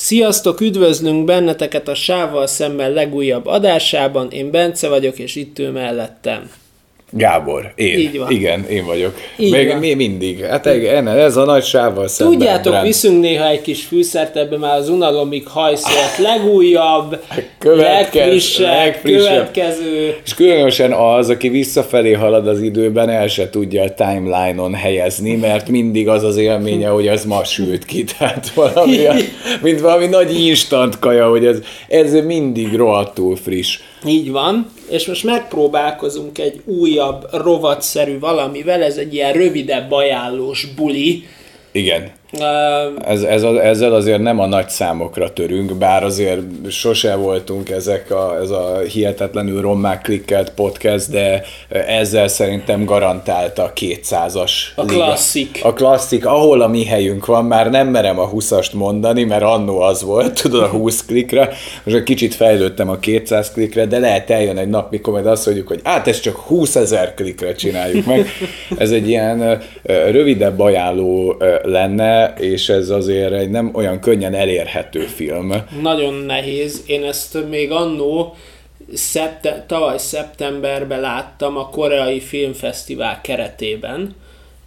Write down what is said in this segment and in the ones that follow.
Sziasztok, üdvözlünk benneteket a Sávval szemmel legújabb adásában. Én Bence vagyok, és itt ő mellettem. Gábor, én. Így van. Igen, én vagyok. Így Még van. mi mindig. Hát ez a nagy sávval szemben. Tudjátok, Brand. viszünk néha egy kis fűszert, ebbe már az unalomig hajszolt legújabb, Következ- legfrissebb, legfrissebb. következő. És különösen az, aki visszafelé halad az időben, el se tudja a timeline-on helyezni, mert mindig az az élménye, hogy ez ma sült ki. Tehát valami, mint valami nagy instant kaja, hogy ez, ez mindig rohadtul friss. Így van, és most megpróbálkozunk egy újabb rovatszerű valamivel, ez egy ilyen rövidebb ajánlós buli. Igen. Ez, ez ezzel azért nem a nagy számokra törünk, bár azért sose voltunk ezek a, ez a hihetetlenül rommá klikkelt podcast, de ezzel szerintem garantált a 200-as A liga. klasszik. A klasszik, ahol a mi helyünk van, már nem merem a 20-ast mondani, mert annó az volt, tudod, a 20 klikre, most egy kicsit fejlődtem a 200 klikre, de lehet eljön egy nap, mikor majd azt mondjuk, hogy hát ezt csak 20 ezer klikre csináljuk meg. Ez egy ilyen rövidebb ajánló ö, és ez azért egy nem olyan könnyen elérhető film. nagyon nehéz. Én ezt még annó szepte- tavaly szeptemberben láttam a Koreai Filmfesztivál keretében,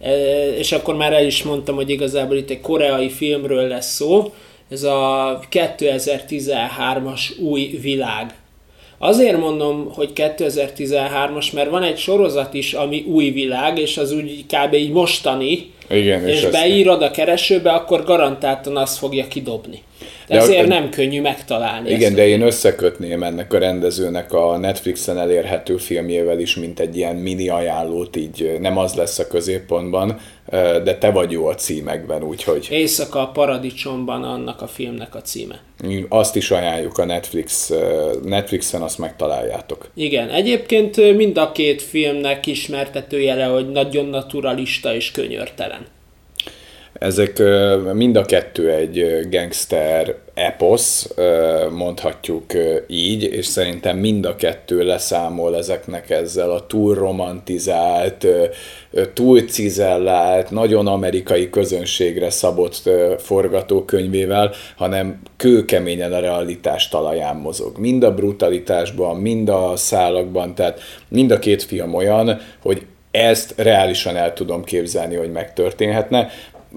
E, és akkor már el is mondtam, hogy igazából itt egy koreai filmről lesz szó, ez a 2013-as új világ. Azért mondom, hogy 2013-as, mert van egy sorozat is, ami új világ, és az úgy kb. így mostani, Igen, és, és beírod a keresőbe, akkor garantáltan azt fogja kidobni. De De ezért a- nem könnyű megtalálni. Igen, ezt. de én összekötném ennek a rendezőnek a Netflixen elérhető filmjével is, mint egy ilyen mini ajánlót, így nem az lesz a középpontban, de te vagy jó a címekben, úgyhogy Éjszaka a paradicsomban annak a filmnek a címe. azt is ajánljuk a Netflix, Netflixen, azt megtaláljátok. Igen, egyébként mind a két filmnek ismertetőjele, hogy nagyon naturalista és könyörtelen. Ezek mind a kettő egy gangster eposz, mondhatjuk így, és szerintem mind a kettő leszámol ezeknek ezzel a túl romantizált, túl cizellált, nagyon amerikai közönségre szabott forgatókönyvével, hanem kőkeményen a realitás talaján mozog. Mind a brutalitásban, mind a szálakban, tehát mind a két film olyan, hogy ezt reálisan el tudom képzelni, hogy megtörténhetne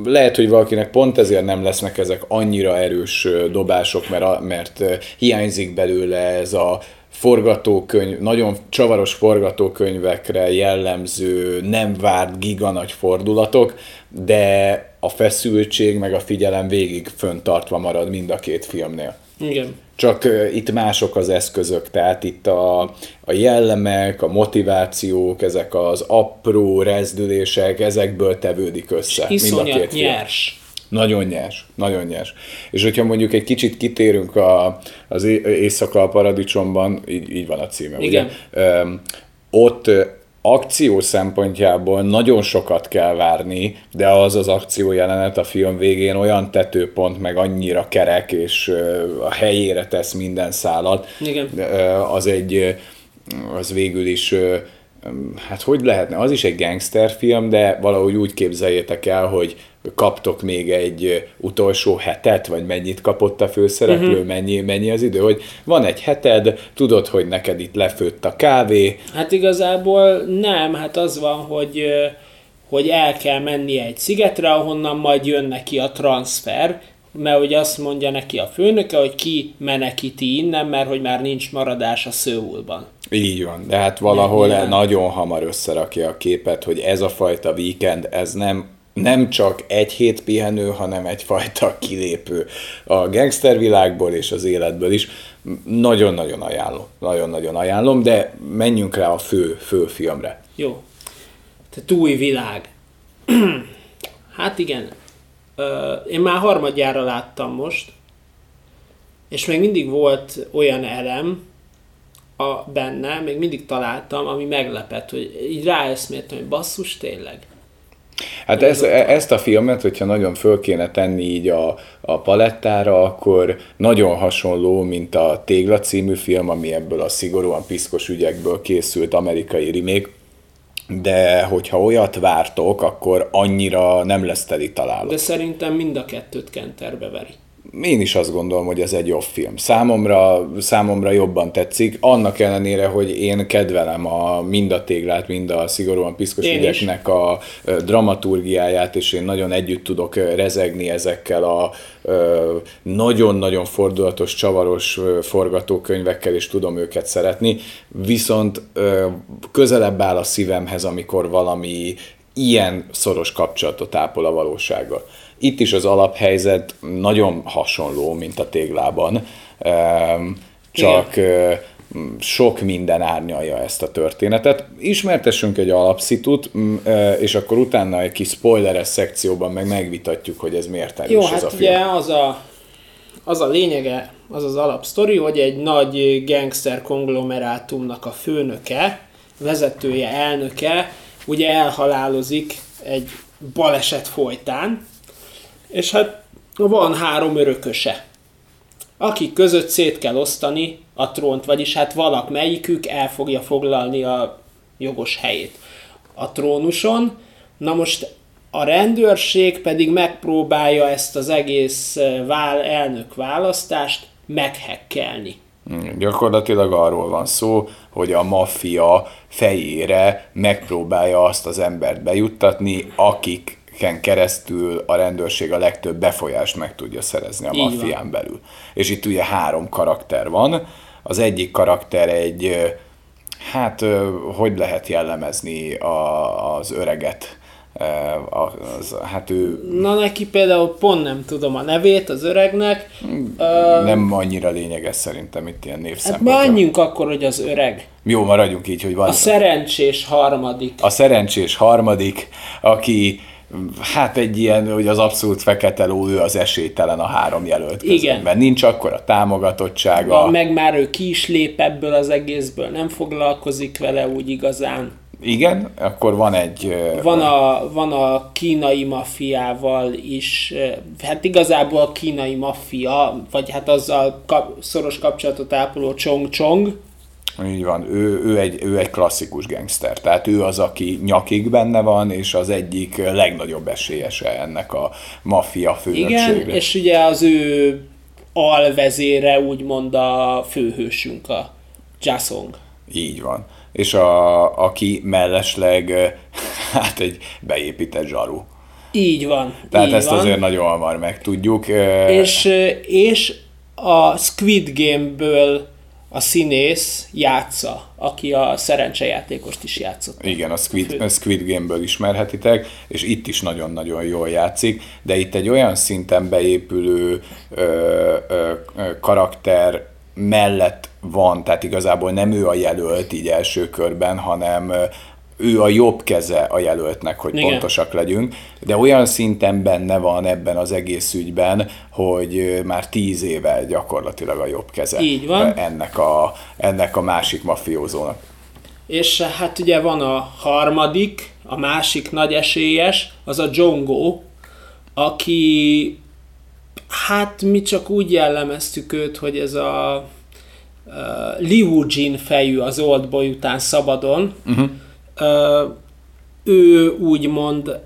lehet, hogy valakinek pont ezért nem lesznek ezek annyira erős dobások, mert, mert hiányzik belőle ez a forgatókönyv, nagyon csavaros forgatókönyvekre jellemző, nem várt giganagy fordulatok, de a feszültség meg a figyelem végig föntartva marad mind a két filmnél. Igen. Csak ö, itt mások az eszközök, tehát itt a, a jellemek, a motivációk, ezek az apró rezdülések, ezekből tevődik össze mind a Iszonyat két film. nyers. Nagyon nyers, nagyon nyers. És hogyha mondjuk egy kicsit kitérünk a, az éjszaka a paradicsomban, így, így van a címe, Igen. ugye? Öm, ott akció szempontjából nagyon sokat kell várni, de az az akció jelenet a film végén olyan tetőpont, meg annyira kerek, és a helyére tesz minden szálat, Igen. Az egy, az végül is hát hogy lehetne, az is egy gangsterfilm, de valahogy úgy képzeljétek el, hogy kaptok még egy utolsó hetet, vagy mennyit kapott a főszereplő, uh-huh. mennyi, mennyi az idő, hogy van egy heted, tudod, hogy neked itt lefőtt a kávé, Hát igazából nem, hát az van, hogy, hogy el kell mennie egy szigetre, ahonnan majd jön neki a transfer, mert hogy azt mondja neki a főnöke, hogy ki menekíti innen, mert hogy már nincs maradás a Szőulban. Így van, de hát valahol Nem, nem. nagyon hamar összerakja a képet, hogy ez a fajta weekend, ez nem, nem csak egy hét pihenő, hanem egyfajta kilépő a gangster világból és az életből is. Nagyon-nagyon ajánlom, nagyon-nagyon ajánlom, de menjünk rá a fő, fő filmre. Jó. Tehát új világ. hát igen. Én már harmadjára láttam most, és még mindig volt olyan elem a benne, még mindig találtam, ami meglepett, hogy így ráeszméltem, hogy basszus tényleg. Hát ez, ezt a filmet, hogyha nagyon föl kéne tenni így a, a palettára, akkor nagyon hasonló, mint a Tégla című film, ami ebből a szigorúan piszkos ügyekből készült amerikai remake, de hogyha olyat vártok, akkor annyira nem lesz teli találat. De szerintem mind a kettőt kenterbe veri. Én is azt gondolom, hogy ez egy jobb film. Számomra, számomra jobban tetszik, annak ellenére, hogy én kedvelem a mind a téglát, mind a szigorúan piszkos ügyeknek a dramaturgiáját, és én nagyon együtt tudok rezegni ezekkel a nagyon-nagyon fordulatos, csavaros forgatókönyvekkel, és tudom őket szeretni, viszont közelebb áll a szívemhez, amikor valami ilyen szoros kapcsolatot ápol a valósággal. Itt is az alaphelyzet nagyon hasonló, mint a téglában, csak Igen. sok minden árnyalja ezt a történetet. Ismertessünk egy alapszitut, és akkor utána egy kis spoileres szekcióban meg megvitatjuk, hogy ez miért erős Jó, ez hát a film. ugye az a, az a lényege, az az alapsztori, hogy egy nagy gangster konglomerátumnak a főnöke, vezetője, elnöke, ugye elhalálozik egy baleset folytán, és hát van három örököse, akik között szét kell osztani a trónt, vagyis hát valak melyikük el fogja foglalni a jogos helyét a trónuson. Na most a rendőrség pedig megpróbálja ezt az egész eh, vál, elnök választást meghekkelni. Gyakorlatilag arról van szó, hogy a maffia fejére megpróbálja azt az embert bejuttatni, akik ken keresztül a rendőrség a legtöbb befolyást meg tudja szerezni a maffián belül. És itt ugye három karakter van. Az egyik karakter egy, hát hogy lehet jellemezni a, az öreget? Az, hát ő... Na neki például pont nem tudom a nevét az öregnek. Nem annyira lényeges szerintem itt ilyen név Hát menjünk akkor, hogy az öreg. Jó, maradjunk így, hogy van. A szerencsés harmadik. A szerencsés harmadik, aki hát egy ilyen, hogy az abszolút fekete ló, ő az esélytelen a három jelölt között, Igen. mert nincs akkor a támogatottsága. Meg már ő ki is lép ebből az egészből, nem foglalkozik vele úgy igazán. Igen, akkor van egy... Van a, van a kínai maffiával is, hát igazából a kínai maffia, vagy hát azzal kap, szoros kapcsolatot ápoló Chong Chong, így van, ő, ő, egy, ő egy klasszikus gangster, tehát ő az, aki nyakig benne van, és az egyik legnagyobb esélyese ennek a maffia főnökségre. Igen, és ugye az ő alvezére úgymond a főhősünk, a Jasong. Így van. És a, aki mellesleg hát egy beépített zsaru. Így van. Tehát így ezt van. azért nagyon hamar megtudjuk. És, és a Squid Game-ből a színész játsza, aki a szerencsejátékost is játszott. Igen, a Squid, a Squid Game-ből ismerhetitek, és itt is nagyon-nagyon jól játszik, de itt egy olyan szinten beépülő ö, ö, ö, karakter mellett van, tehát igazából nem ő a jelölt így első körben, hanem ő a jobb keze a jelöltnek, hogy Igen. pontosak legyünk, de olyan szinten benne van ebben az egész ügyben, hogy már tíz éve gyakorlatilag a jobb keze Így van. Ennek, a, ennek a másik mafiózónak. És hát ugye van a harmadik, a másik nagy esélyes, az a Jongo, aki hát mi csak úgy jellemeztük őt, hogy ez a uh, Liu Jin fejű az Oldboy után szabadon, uh-huh ő úgymond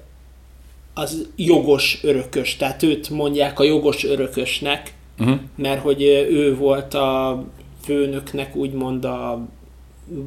az jogos örökös, tehát őt mondják a jogos örökösnek, uh-huh. mert hogy ő volt a főnöknek úgymond a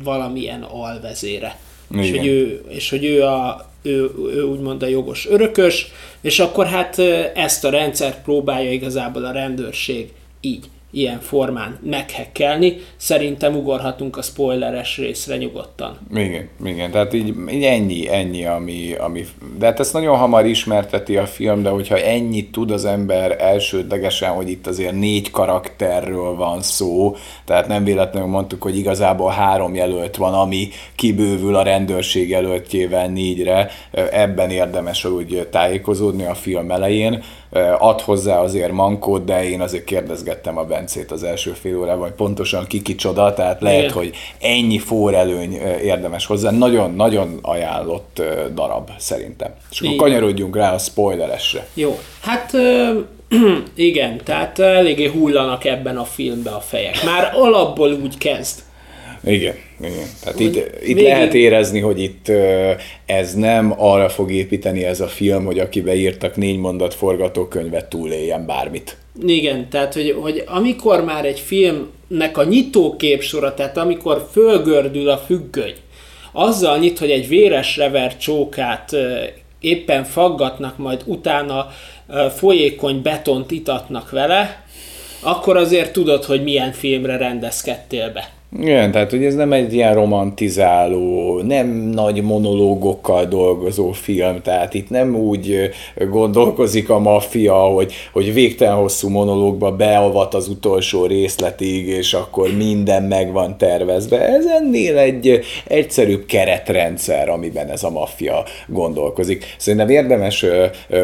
valamilyen alvezére. És hogy, ő, és hogy ő, a, ő, ő úgymond a jogos örökös, és akkor hát ezt a rendszert próbálja igazából a rendőrség így ilyen formán meghekkelni. Szerintem ugorhatunk a spoileres részre nyugodtan. Igen, igen, tehát így, így ennyi, ennyi, ami, ami, de hát ezt nagyon hamar ismerteti a film, de hogyha ennyit tud az ember elsődlegesen, hogy itt azért négy karakterről van szó, tehát nem véletlenül mondtuk, hogy igazából három jelölt van, ami kibővül a rendőrség jelöltjével négyre, ebben érdemes úgy tájékozódni a film elején, ad hozzá azért mankót, de én azért kérdezgettem a Bencét az első fél órában, hogy pontosan ki kicsoda, tehát lehet, Igen. hogy ennyi forrelőny érdemes hozzá. Nagyon-nagyon ajánlott darab szerintem. És akkor kanyarodjunk rá a spoileresre. Jó, hát igen, tehát eléggé hullanak ebben a filmben a fejek. Már alapból úgy kezd. Igen, igen. Tehát itt, itt lehet érezni, hogy itt ez nem arra fog építeni ez a film, hogy aki beírtak négy mondat forgatókönyvet túléljen bármit. Igen, tehát hogy, hogy amikor már egy filmnek a nyitóképsora, tehát amikor fölgördül a függöny, azzal nyit, hogy egy véres revert csókát éppen faggatnak, majd utána folyékony betont itatnak vele, akkor azért tudod, hogy milyen filmre rendezkedtél be. Igen, tehát hogy ez nem egy ilyen romantizáló, nem nagy monológokkal dolgozó film, tehát itt nem úgy gondolkozik a maffia, hogy, hogy végtelen hosszú monológba beavat az utolsó részletig, és akkor minden meg van tervezve. Ez ennél egy egyszerűbb keretrendszer, amiben ez a maffia gondolkozik. Szerintem érdemes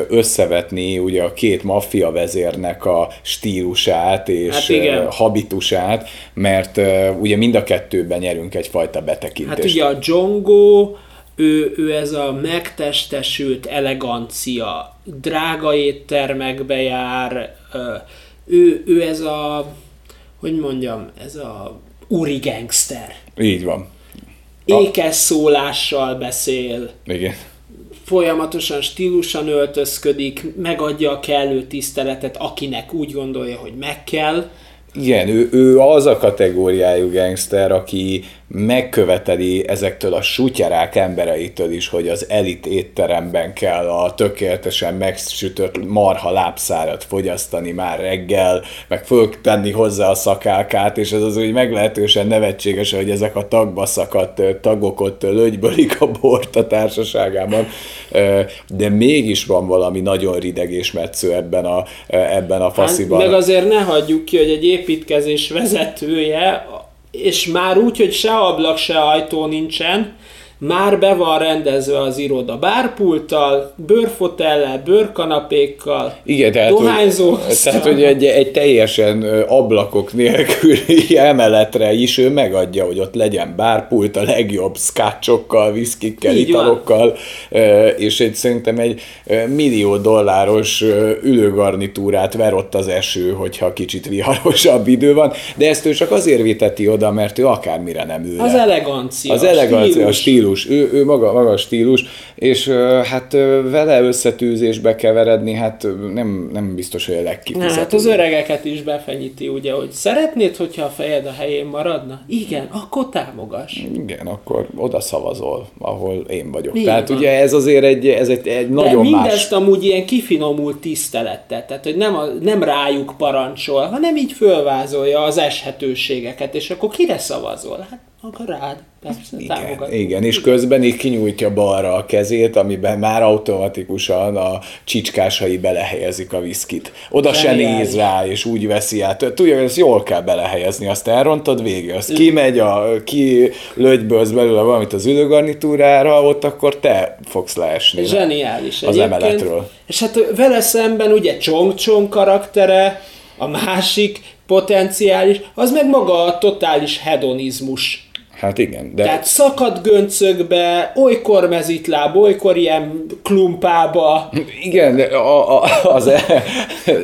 összevetni ugye a két maffia vezérnek a stílusát és hát habitusát, mert ugye mind a kettőben nyerünk egyfajta betekintést. Hát ugye a Djongo, ő, ő ez a megtestesült elegancia, drága éttermekbe jár, ő, ő ez a, hogy mondjam, ez a úri gangster. Így van. Ékes szólással beszél. Igen. Folyamatosan stílusan öltözködik, megadja a kellő tiszteletet, akinek úgy gondolja, hogy meg kell. Igen, ő, ő az a kategóriájú gangster, aki megköveteli ezektől a sutyarák embereitől is, hogy az elit étteremben kell a tökéletesen megsütött marha lábszárat fogyasztani már reggel, meg föltenni hozzá a szakálkát, és ez az úgy meglehetősen nevetséges, hogy ezek a tagba szakadt tagok ott lögybölik a bort a társaságában, de mégis van valami nagyon rideg és metsző ebben a, ebben a fasziban. Hát, meg azért ne hagyjuk ki, hogy egy építkezés vezetője és már úgy, hogy se ablak, se ajtó nincsen, már be van rendezve az iroda bárpulttal, bőrfotellel, bőrkanapékkal, Igen, tehát, dohányzó. Hogy, tehát, hogy egy, egy teljesen ablakok nélküli emeletre is ő megadja, hogy ott legyen bárpult a legjobb szkácsokkal, viszkikkel, Így italokkal, van. és egy, szerintem egy millió dolláros ülőgarnitúrát ver ott az eső, hogyha kicsit viharosabb idő van, de ezt ő csak azért viteti oda, mert ő akármire nem ül. Az elegancia. Az elegancia, a stílus stílus, ő, ő maga, maga a stílus, és hát vele összetűzésbe keveredni, hát nem, nem biztos, hogy a legkifizetőbb. Hát az öregeket is befenyíti, ugye, hogy szeretnéd, hogyha a fejed a helyén maradna? Igen, akkor támogass. Igen, akkor oda szavazol, ahol én vagyok. Igen. Tehát ugye ez azért egy, ez egy, egy nagyon De mindezt más... amúgy ilyen kifinomult tisztelettel, tehát hogy nem, a, nem rájuk parancsol, hanem így fölvázolja az eshetőségeket, és akkor kire szavazol? Hát akkor rád, persze, igen, igen, és közben így kinyújtja balra a kezét, amiben már automatikusan a csicskásai belehelyezik a viszkit. Oda se néz rá, és úgy veszi át. Tudja, hogy ezt jól kell belehelyezni, azt elrontod végig, azt kimegy, a, ki lögybőz belőle valamit az ülőgarnitúrára, ott akkor te fogsz leesni. Zseniális. Az egyébként. emeletről. És hát vele szemben ugye Csong-Csong karaktere, a másik potenciális, az meg maga a totális hedonizmus Hát igen. De... Tehát szakadt göncökbe, olykor mezitláb, olykor ilyen klumpába. Igen, de a, a, az, e-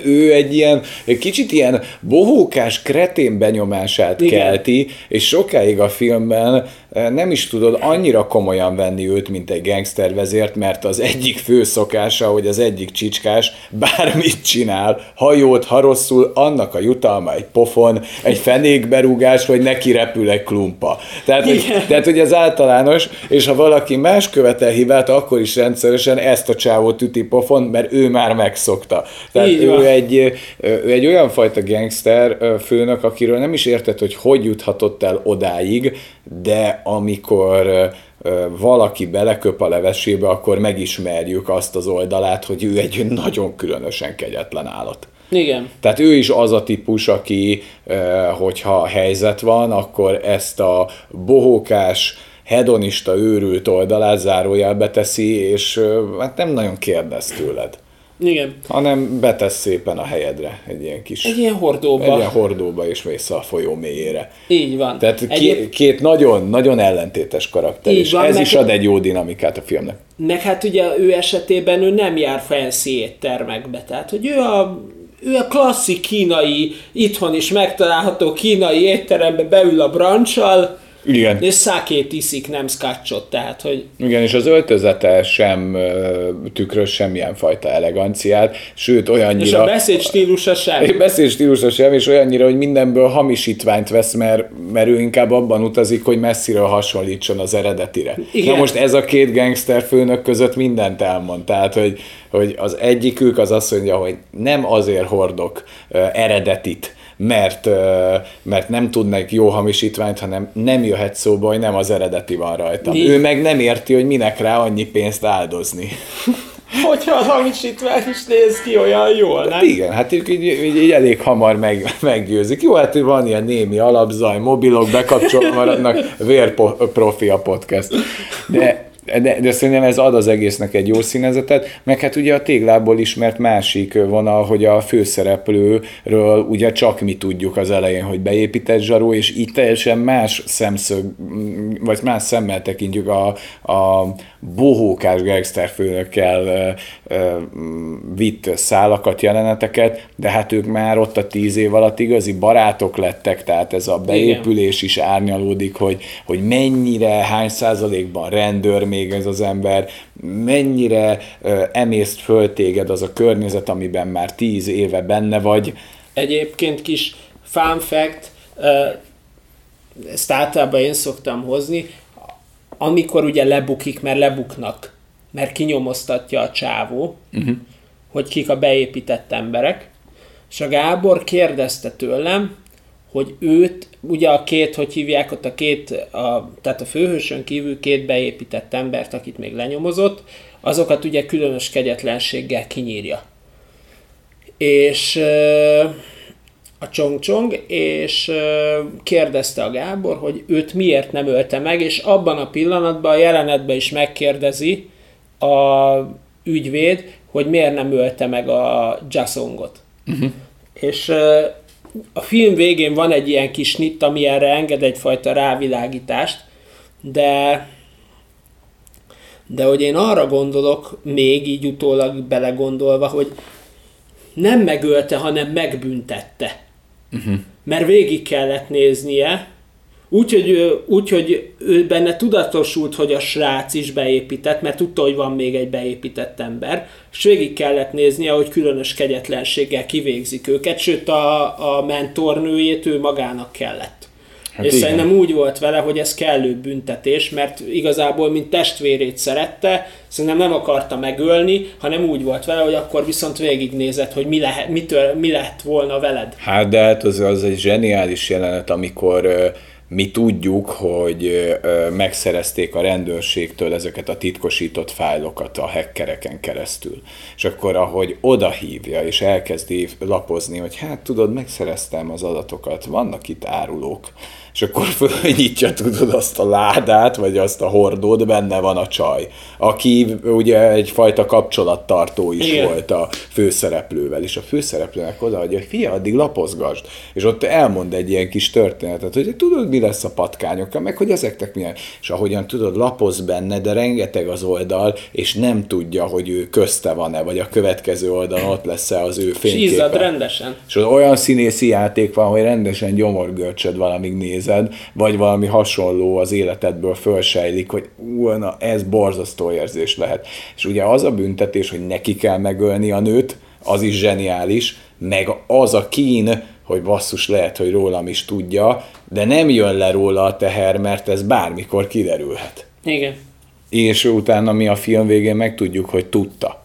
ő egy ilyen, kicsit ilyen bohókás kretén benyomását igen. kelti, és sokáig a filmben nem is tudod annyira komolyan venni őt, mint egy gangstervezért, mert az egyik fő szokása, hogy az egyik csicskás bármit csinál, ha jót, ha rosszul, annak a jutalma egy pofon, egy fenékberúgás, vagy neki repül egy klumpa. Tehát, hogy, tehát, hogy ez általános, és ha valaki más követel hibát, akkor is rendszeresen ezt a csávót üti pofon, mert ő már megszokta. Tehát ő egy, ő egy olyan fajta gangster főnök, akiről nem is érted, hogy hogy juthatott el odáig, de amikor valaki beleköp a levesébe, akkor megismerjük azt az oldalát, hogy ő egy nagyon különösen kegyetlen állat. Igen. Tehát ő is az a típus, aki, hogyha helyzet van, akkor ezt a bohókás, hedonista őrült oldalát zárójelbe teszi, és hát nem nagyon kérdez tőled. Igen. Hanem betesz szépen a helyedre egy ilyen kis... Egy ilyen hordóba. Egy ilyen hordóba, és mész a folyó mélyére. Így van. Tehát egy... két nagyon, nagyon ellentétes karakter, Így és van, ez is ad egy jó dinamikát a filmnek. Meg hát ugye ő esetében ő nem jár fancy éttermekbe, tehát hogy ő a ő a klasszik kínai, itthon is megtalálható kínai étterembe beül a brancsal, Igen. És szákét iszik, nem scotchot, tehát hogy... Igen, és az öltözete sem tükröz semmilyen fajta eleganciát, sőt olyannyira... És a beszéd stílusa sem. Beszéd stílusa sem, és olyannyira, hogy mindenből hamisítványt vesz, mert, mert ő inkább abban utazik, hogy messziről hasonlítson az eredetire. Igen. Na most ez a két gangster főnök között mindent elmond, tehát hogy, hogy az egyikük az azt mondja, hogy nem azért hordok eredetit, mert, mert nem tudnak jó hamisítványt, hanem nem jöhet szóba, hogy nem az eredeti van rajta. Mi? Ő meg nem érti, hogy minek rá annyi pénzt áldozni. Hogyha a hamisítvány is néz ki olyan jól, nem? Hát igen, hát így, így, így elég hamar meg, meggyőzik. Jó, hát van ilyen némi alapzaj, mobilok bekapcsolva maradnak, vérprofi a podcast. De de, de szerintem ez ad az egésznek egy jó színezetet, meg hát ugye a téglából ismert másik vonal, hogy a főszereplőről ugye csak mi tudjuk az elején, hogy beépített zsaró, és így teljesen más szemszög, vagy más szemmel tekintjük a, a bohókás gangster főnökkel vitt szálakat, jeleneteket, de hát ők már ott a tíz év alatt igazi barátok lettek, tehát ez a beépülés is árnyalódik, hogy, hogy mennyire, hány százalékban rendőr még ez az ember, mennyire emészt föl téged az a környezet, amiben már tíz éve benne vagy. Egyébként kis fun fact, ezt általában én szoktam hozni, amikor ugye lebukik, mert lebuknak, mert kinyomoztatja a csávó, uh-huh. hogy kik a beépített emberek, és a Gábor kérdezte tőlem, hogy őt, ugye a két, hogy hívják ott a két, a, tehát a főhősön kívül két beépített embert, akit még lenyomozott, azokat ugye különös kegyetlenséggel kinyírja. És a csong-csong, és kérdezte a Gábor, hogy őt miért nem ölte meg, és abban a pillanatban a jelenetben is megkérdezi a ügyvéd, hogy miért nem ölte meg a Jasongot. Uh-huh. És a film végén van egy ilyen kis nit, ami erre enged egyfajta rávilágítást, de de hogy én arra gondolok, még így utólag belegondolva, hogy nem megölte, hanem megbüntette. Uh-huh. Mert végig kellett néznie, Úgyhogy úgy, hogy ő benne tudatosult, hogy a srác is beépített, mert tudta, hogy van még egy beépített ember, és végig kellett néznie, hogy különös kegyetlenséggel kivégzik őket, sőt a, a mentornőjét ő magának kellett. Hát és igen. szerintem úgy volt vele, hogy ez kellő büntetés, mert igazából, mint testvérét szerette, szerintem nem akarta megölni, hanem úgy volt vele, hogy akkor viszont végignézett, hogy mi, lehet, mitől, mi lett volna veled. Hát de hát az, az egy zseniális jelenet, amikor uh mi tudjuk, hogy megszerezték a rendőrségtől ezeket a titkosított fájlokat a hackereken keresztül. És akkor, ahogy odahívja és elkezdi lapozni, hogy hát tudod, megszereztem az adatokat, vannak itt árulók, és akkor fölnyitja, tudod, azt a ládát, vagy azt a hordót, benne van a csaj, aki ugye egyfajta kapcsolattartó is Igen. volt a főszereplővel, és a főszereplőnek odaadja, hogy fia, addig lapozgasd, és ott elmond egy ilyen kis történetet, hogy tudod, mi lesz a patkányokkal, meg hogy ezeknek milyen, és ahogyan tudod, lapoz benne, de rengeteg az oldal, és nem tudja, hogy ő közte van-e, vagy a következő oldalon ott lesz-e az ő fényképe. És rendesen. És olyan színészi játék van, hogy rendesen gyomorgörcsöd valamíg néz nézed, vagy valami hasonló az életedből fölsejlik, hogy ú, na, ez borzasztó érzés lehet. És ugye az a büntetés, hogy neki kell megölni a nőt, az is zseniális, meg az a kín, hogy basszus lehet, hogy rólam is tudja, de nem jön le róla a teher, mert ez bármikor kiderülhet. Igen. És utána mi a film végén megtudjuk, hogy tudta.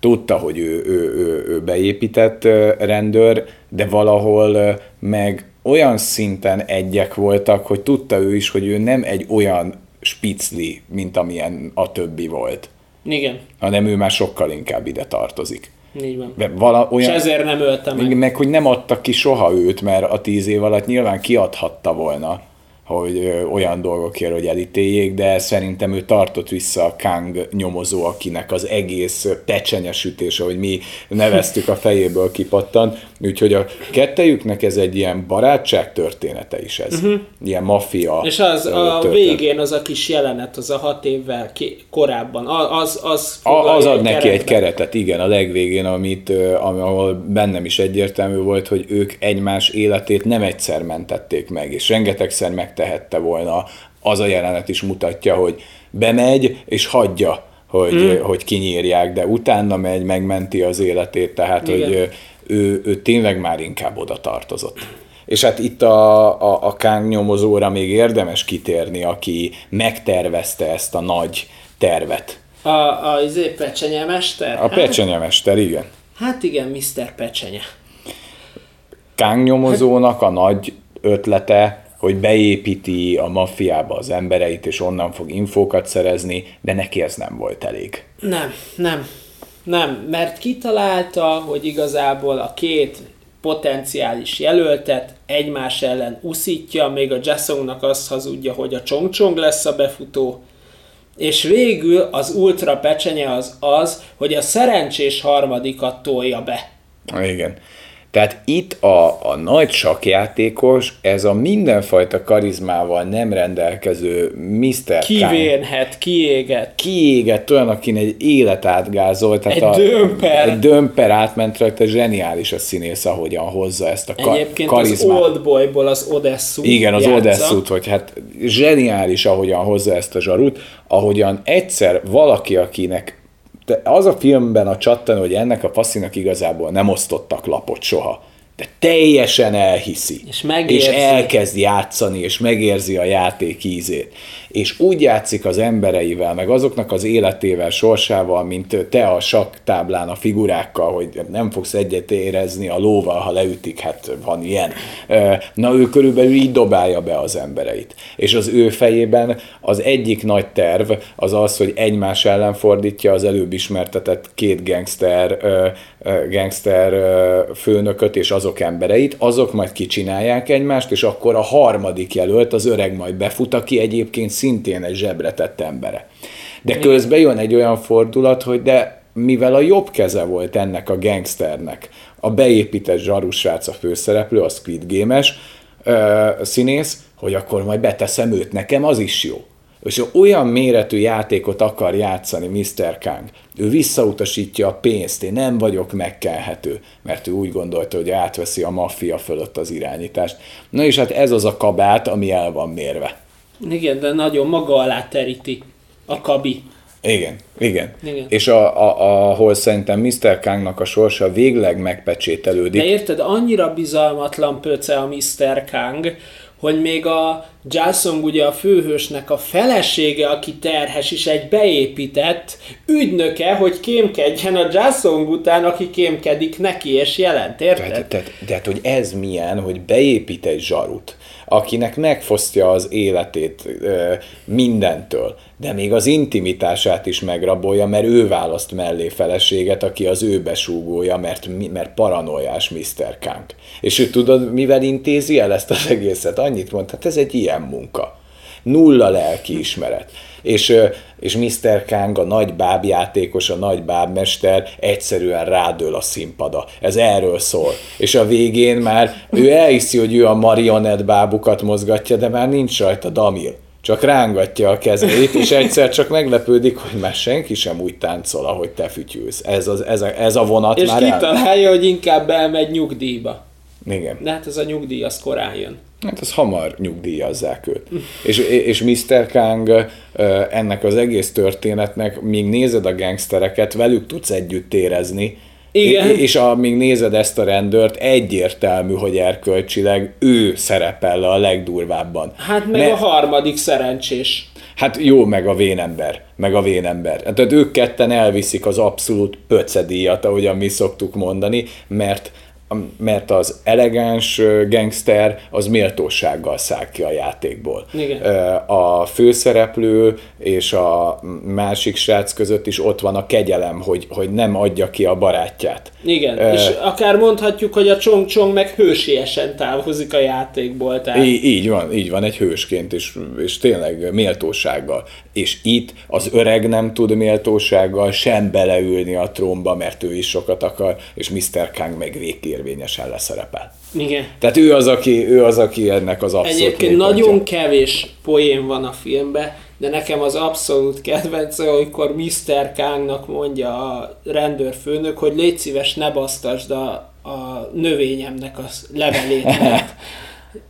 Tudta, hogy ő, ő, ő, ő beépített rendőr, de valahol meg olyan szinten egyek voltak, hogy tudta ő is, hogy ő nem egy olyan spicli, mint amilyen a többi volt. Igen. Hanem ő már sokkal inkább ide tartozik. Így van. Vala, olyan, És ezért nem ölte meg. Meg, hogy nem adta ki soha őt, mert a tíz év alatt nyilván kiadhatta volna hogy olyan dolgokért, hogy elítéljék, de szerintem ő tartott vissza a Kang nyomozó, akinek az egész pecsenyesütése, hogy mi neveztük a fejéből kipattan, Úgyhogy a kettejüknek ez egy ilyen barátság története is ez. Uh-huh. Ilyen maffia És az a történet. végén az a kis jelenet, az a hat évvel ki, korábban, az Az, a, az ad neki keretben. egy keretet, igen, a legvégén, amit, ahol bennem is egyértelmű volt, hogy ők egymás életét nem egyszer mentették meg, és rengetegszer megtehette volna. Az a jelenet is mutatja, hogy bemegy és hagyja, hogy, mm. hogy kinyírják, de utána megy, megmenti az életét, tehát Igen. hogy ő, ő tényleg már inkább oda tartozott. És hát itt a, a, a Kang nyomozóra még érdemes kitérni, aki megtervezte ezt a nagy tervet. A, a izé, pecsenyemester? A pecsenyemester, igen. Hát igen, Mr. Pecsenye. Kang nyomozónak a nagy ötlete hogy beépíti a maffiába az embereit, és onnan fog infókat szerezni, de neki ez nem volt elég. Nem, nem, nem, mert kitalálta, hogy igazából a két potenciális jelöltet egymás ellen uszítja, még a Jassongnak azt hazudja, hogy a Chong Chong lesz a befutó, és végül az ultra pecsenye az az, hogy a szerencsés harmadikat tolja be. Igen. Tehát itt a, a nagy sakjátékos, ez a mindenfajta karizmával nem rendelkező Mr. Kivénhet, kiéget. Kiéget, olyan, akin egy élet átgázolt. Tehát egy a, dömper. Egy dömper átment rajta, zseniális a színész, ahogyan hozza ezt a ka- Egyébként karizmát. az Oldboyból az Odessut Igen, az Odessut, hogy hát zseniális, ahogyan hozza ezt a zsarut, ahogyan egyszer valaki, akinek de az a filmben a csattan, hogy ennek a faszinak igazából nem osztottak lapot soha de teljesen elhiszi. És, megérzi. és elkezd játszani, és megérzi a játék ízét. És úgy játszik az embereivel, meg azoknak az életével, sorsával, mint te a saktáblán a figurákkal, hogy nem fogsz egyet érezni a lóval, ha leütik, hát van ilyen. Na ő körülbelül így dobálja be az embereit. És az ő fejében az egyik nagy terv az az, hogy egymás ellen fordítja az előbb ismertetett két gangster, gangster főnököt, és az azok embereit, azok majd kicsinálják egymást, és akkor a harmadik jelölt, az öreg majd befut, aki egyébként szintén egy zsebretett embere. De közben jön egy olyan fordulat, hogy de mivel a jobb keze volt ennek a gangsternek, a beépített zsarusrác a főszereplő, a Squid Game-es színész, hogy akkor majd beteszem őt, nekem az is jó és olyan méretű játékot akar játszani Mr. Kang, ő visszautasítja a pénzt, én nem vagyok megkelhető, mert ő úgy gondolta, hogy átveszi a maffia fölött az irányítást. Na és hát ez az a kabát, ami el van mérve. Igen, de nagyon maga alá teríti a kabi. Igen, igen. igen. És a, a, ahol szerintem Mr. Kangnak a sorsa végleg megpecsételődik. De érted, annyira bizalmatlan pöce a Mr. Kang, hogy még a Jason ugye a főhősnek a felesége, aki terhes is egy beépített ügynöke, hogy kémkedjen a Jason után, aki kémkedik neki, és jelent, érted? De, de, de, de hát, hogy ez milyen, hogy beépít egy zsarut, akinek megfosztja az életét mindentől, de még az intimitását is megrabolja, mert ő választ mellé feleséget, aki az ő besúgója, mert, mert paranoiás Mr. Kang. És ő tudod, mivel intézi el ezt az egészet? Annyit mond, hát ez egy ilyen munka. Nulla lelki ismeret. És, és Mr. Kang, a nagy bábjátékos, a nagy bábmester egyszerűen rádől a színpada. Ez erről szól. És a végén már ő elhiszi, hogy ő a marionett bábukat mozgatja, de már nincs rajta Damil csak rángatja a kezét, és egyszer csak meglepődik, hogy már senki sem úgy táncol, ahogy te fütyülsz. Ez, az, ez, a, ez a vonat és már És kitalálja, el... hogy inkább elmegy nyugdíjba. Igen. De hát ez a nyugdíj, az korán jön. Hát az hamar nyugdíjazzák őt. és, és Mr. Kang ennek az egész történetnek, míg nézed a gangstereket, velük tudsz együtt érezni, igen. És amíg nézed ezt a rendőrt, egyértelmű, hogy erkölcsileg ő szerepel a legdurvábban. Hát meg Mert... a harmadik szerencsés. Hát jó, meg a vénember, meg a vénember. Hát, tehát ők ketten elviszik az abszolút pöcedíjat, ahogyan mi szoktuk mondani, mert mert az elegáns gangster az méltósággal száll ki a játékból. Igen. A főszereplő és a másik srác között is ott van a kegyelem, hogy, hogy nem adja ki a barátját. Igen, uh, és akár mondhatjuk, hogy a Chong Chong meg hősiesen távozik a játékból. Tehát... Í- így van, így van, egy hősként, és, és tényleg méltósággal. És itt az öreg nem tud méltósággal sem beleülni a trónba, mert ő is sokat akar, és Mr. Kang meg végkér érvényesen leszerepel. Igen. Tehát ő az, aki, ő az, aki ennek az abszolút Egyébként mélypontja. nagyon kevés poén van a filmben, de nekem az abszolút kedvenc, amikor Mr. Kangnak mondja a rendőrfőnök, hogy légy szíves, ne basztasd a, a növényemnek a levelét,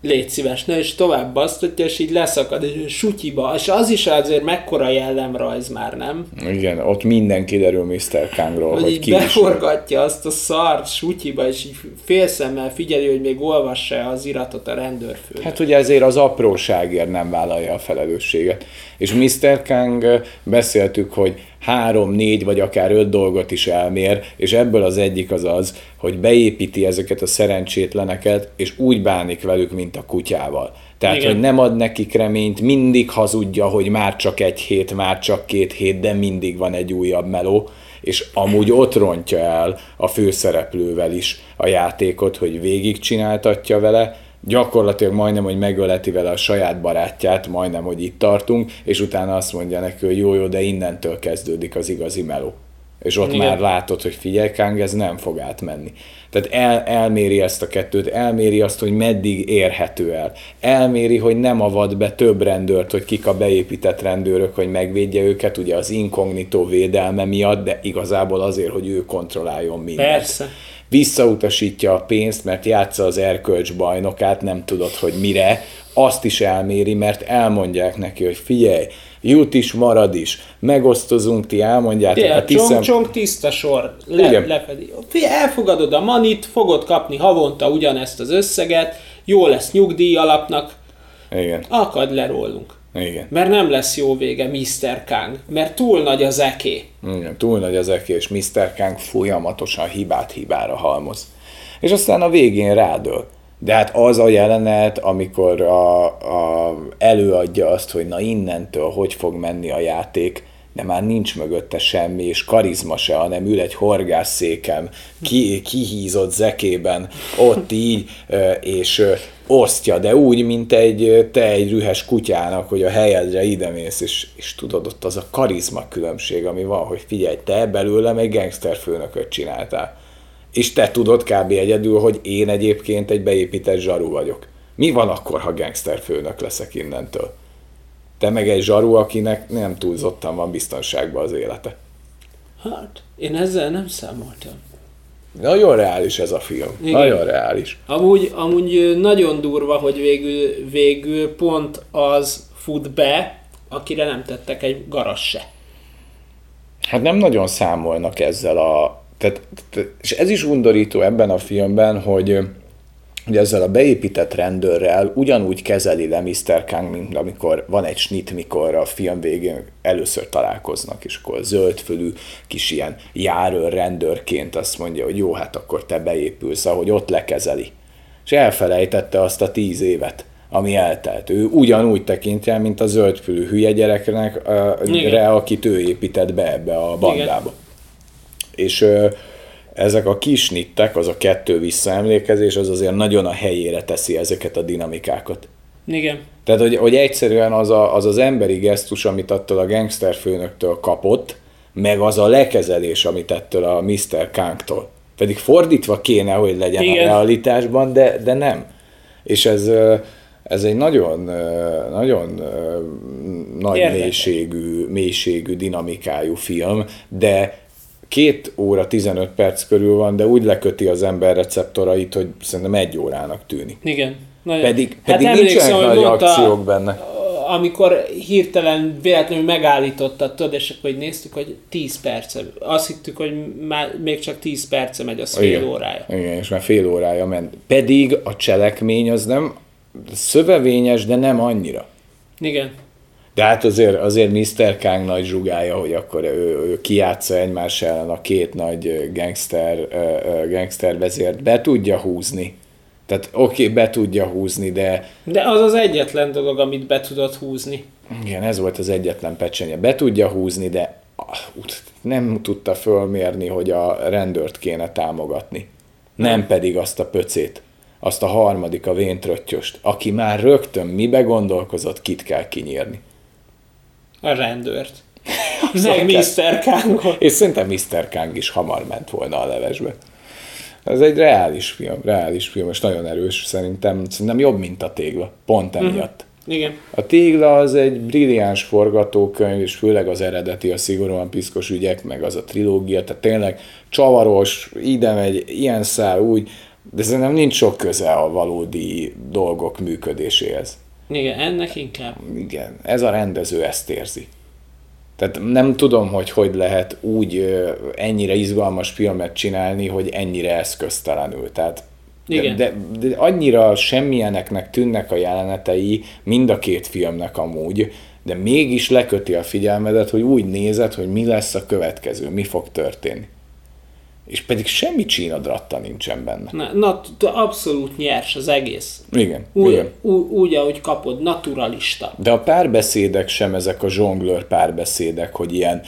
légy szíves, ne, és tovább basztatja, és így leszakad, és sutyiba, és az is azért mekkora jellemrajz már, nem? Igen, ott minden kiderül Mr. Kangról, Hogy, hogy ki is. beforgatja azt a szart sutyiba, és így félszemmel figyeli, hogy még olvassa az iratot a rendőrfő. Hát ugye ezért az apróságért nem vállalja a felelősséget. És Mr. Kang beszéltük, hogy három, négy vagy akár öt dolgot is elmér, és ebből az egyik az az, hogy beépíti ezeket a szerencsétleneket, és úgy bánik velük, mint a kutyával. Tehát, Igen. hogy nem ad nekik reményt, mindig hazudja, hogy már csak egy hét, már csak két hét, de mindig van egy újabb meló, és amúgy ott rontja el a főszereplővel is a játékot, hogy végigcsináltatja vele, gyakorlatilag majdnem, hogy megöleti vele a saját barátját, majdnem, hogy itt tartunk, és utána azt mondja neki, hogy jó, jó, de innentől kezdődik az igazi meló. És ott Igen. már látod, hogy figyelj, Kang, ez nem fog átmenni. Tehát el, elméri ezt a kettőt, elméri azt, hogy meddig érhető el. Elméri, hogy nem avat be több rendőrt, hogy kik a beépített rendőrök, hogy megvédje őket, ugye az inkognitó védelme miatt, de igazából azért, hogy ő kontrolláljon mindent Persze. visszautasítja a pénzt, mert játsza az erkölcs bajnokát, nem tudod, hogy mire, azt is elméri, mert elmondják neki, hogy figyelj, jut is, marad is, megosztozunk, ti elmondjátok Tényleg, a tiszem... csong-csong tiszta sor, le, Igen. lefedi. Figyelj, elfogadod a manit, fogod kapni havonta ugyanezt az összeget, jó lesz nyugdíj alapnak, Igen, akad le rólunk. igen. Mert nem lesz jó vége Mr. Kang, mert túl nagy az eké. Igen, túl nagy az eki, és Mr. Kang folyamatosan hibát hibára halmoz. És aztán a végén rádől. De hát az a jelenet, amikor a, a, előadja azt, hogy na innentől hogy fog menni a játék, de már nincs mögötte semmi, és karizma se, hanem ül egy horgászszéken, ki, kihízott zekében, ott így, és osztja, de úgy, mint egy, te egy rühes kutyának, hogy a helyedre idemész, és, és tudod, ott az a karizma különbség, ami van, hogy figyelj, te belőlem egy gangsterfőnököt csináltál. És te tudod kb. egyedül, hogy én egyébként egy beépített zsaru vagyok. Mi van akkor, ha gangsterfőnök leszek innentől? Te meg egy zsaru, akinek nem túlzottan van biztonságban az élete. Hát, én ezzel nem számoltam. Nagyon reális ez a film. Igen. Nagyon reális. Amúgy, amúgy nagyon durva, hogy végül, végül pont az fut be, akire nem tettek egy garas se. Hát nem nagyon számolnak ezzel a... Tehát, és ez is undorító ebben a filmben, hogy hogy ezzel a beépített rendőrrel ugyanúgy kezeli le Mr. Kang, mint amikor van egy snit, mikor a film végén először találkoznak, és akkor zöldfölű kis ilyen járőr rendőrként azt mondja, hogy jó, hát akkor te beépülsz, ahogy ott lekezeli. És elfelejtette azt a tíz évet, ami eltelt. Ő ugyanúgy tekinti el, mint a zöldfülű hülye gyereknek, Igen. re, akit ő épített be ebbe a bandába. És ezek a kis nittek, az a kettő visszaemlékezés, az azért nagyon a helyére teszi ezeket a dinamikákat. Igen. Tehát, hogy, hogy egyszerűen az, a, az az emberi gesztus, amit attól a gangster főnöktől kapott, meg az a lekezelés, amit ettől a Mr. Kangtól. Pedig fordítva kéne, hogy legyen Igen. a realitásban, de, de nem. És ez, ez egy nagyon, nagyon nagy Érdekes. mélységű, mélységű dinamikájú film, de két óra 15 perc körül van, de úgy leköti az ember receptorait, hogy szerintem egy órának tűnik. Igen. Nagyon. Pedig, pedig hát nincsenek nagy akciók benne. amikor hirtelen véletlenül megállítottad, tudod, és akkor így néztük, hogy 10 perce. Azt hittük, hogy már még csak 10 perce megy, az fél Igen. órája. Igen, és már fél órája ment. Pedig a cselekmény az nem szövevényes, de nem annyira. Igen. De hát azért, azért Mr. Kang nagy zsugája, hogy akkor ő, ő kiátsza egymás ellen a két nagy gangster, gangster vezért, be tudja húzni. Tehát oké, okay, be tudja húzni, de De az az egyetlen dolog, amit be tudod húzni. igen, ez volt az egyetlen pecsenye. Be tudja húzni, de ah, nem tudta fölmérni, hogy a rendőrt kéne támogatni. Nem pedig azt a pöcét, azt a harmadik, a véntröttyost, aki már rögtön mibe gondolkozott, kit kell kinyírni. A rendőrt. Meg Mr. Kangot. És szerintem Mr. Kang is hamar ment volna a levesbe. Ez egy reális film, reális film, és nagyon erős, szerintem, szerintem jobb, mint a tégla, pont emiatt. Uh-huh. Igen. A tégla az egy brilliáns forgatókönyv, és főleg az eredeti, a szigorúan piszkos ügyek, meg az a trilógia, tehát tényleg csavaros, ide megy, ilyen szál, úgy, de szerintem nincs sok köze a valódi dolgok működéséhez. Igen, ennek inkább. Igen, ez a rendező ezt érzi. Tehát nem tudom, hogy hogy lehet úgy ennyire izgalmas filmet csinálni, hogy ennyire eszköztelenül. Tehát Igen. De, de, de annyira semmilyeneknek tűnnek a jelenetei mind a két filmnek amúgy, de mégis leköti a figyelmedet, hogy úgy nézed, hogy mi lesz a következő, mi fog történni. És pedig semmi csínadratta nincsen benne. Na, na, t- abszolút nyers az egész. Igen, Úgy, igen. úgy, úgy, ahogy kapod, naturalista. De a párbeszédek sem ezek a zsonglőr párbeszédek, hogy ilyen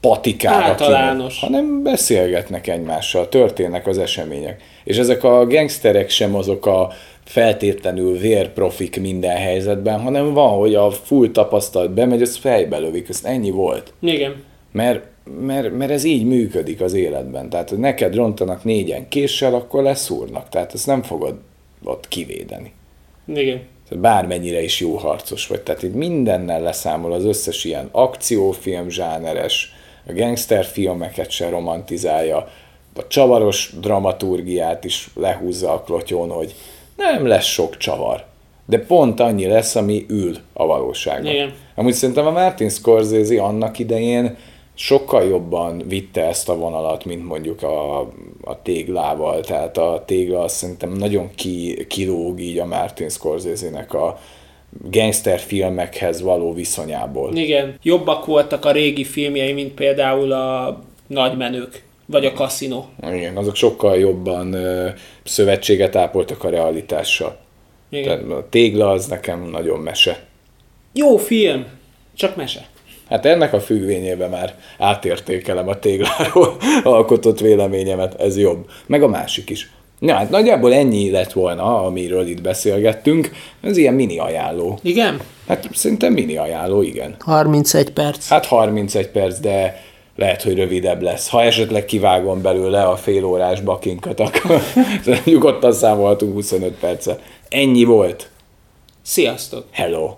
patikára Általános. kimegy, hanem beszélgetnek egymással, történnek az események. És ezek a gangsterek sem azok a feltétlenül vérprofik minden helyzetben, hanem van, hogy a full tapasztalat bemegy, az fejbe lövik, ez ennyi volt. Igen. Mert, mert, mert ez így működik az életben. Tehát, hogy neked rontanak négyen késsel, akkor leszúrnak. Tehát ezt nem fogod ott kivédeni. Igen. Tehát bármennyire is jó harcos vagy. Tehát itt mindennel leszámol az összes ilyen akciófilm, zsáneres, a gangsterfilmeket se romantizálja, a csavaros dramaturgiát is lehúzza a klotyón, hogy nem lesz sok csavar. De pont annyi lesz, ami ül a valóságban. Igen. Amúgy szerintem a Martin Scorsese annak idején sokkal jobban vitte ezt a vonalat, mint mondjuk a, a téglával. Tehát a tégla azt szerintem nagyon ki, kilóg így a Martin Scorsese-nek a gangster filmekhez való viszonyából. Igen. Jobbak voltak a régi filmjei, mint például a Nagymenők, vagy a Casino. Igen, azok sokkal jobban ö, szövetséget ápoltak a realitással. Igen. Tehát a tégla az nekem nagyon mese. Jó film, csak mese. Hát ennek a függvényében már átértékelem a tégláról alkotott véleményemet, ez jobb. Meg a másik is. Na, hát nagyjából ennyi lett volna, amiről itt beszélgettünk. Ez ilyen mini ajánló. Igen? Hát szerintem mini ajánló, igen. 31 perc. Hát 31 perc, de lehet, hogy rövidebb lesz. Ha esetleg kivágom belőle a fél órás bakinkat, akkor nyugodtan számolhatunk 25 percet. Ennyi volt. Sziasztok! Hello!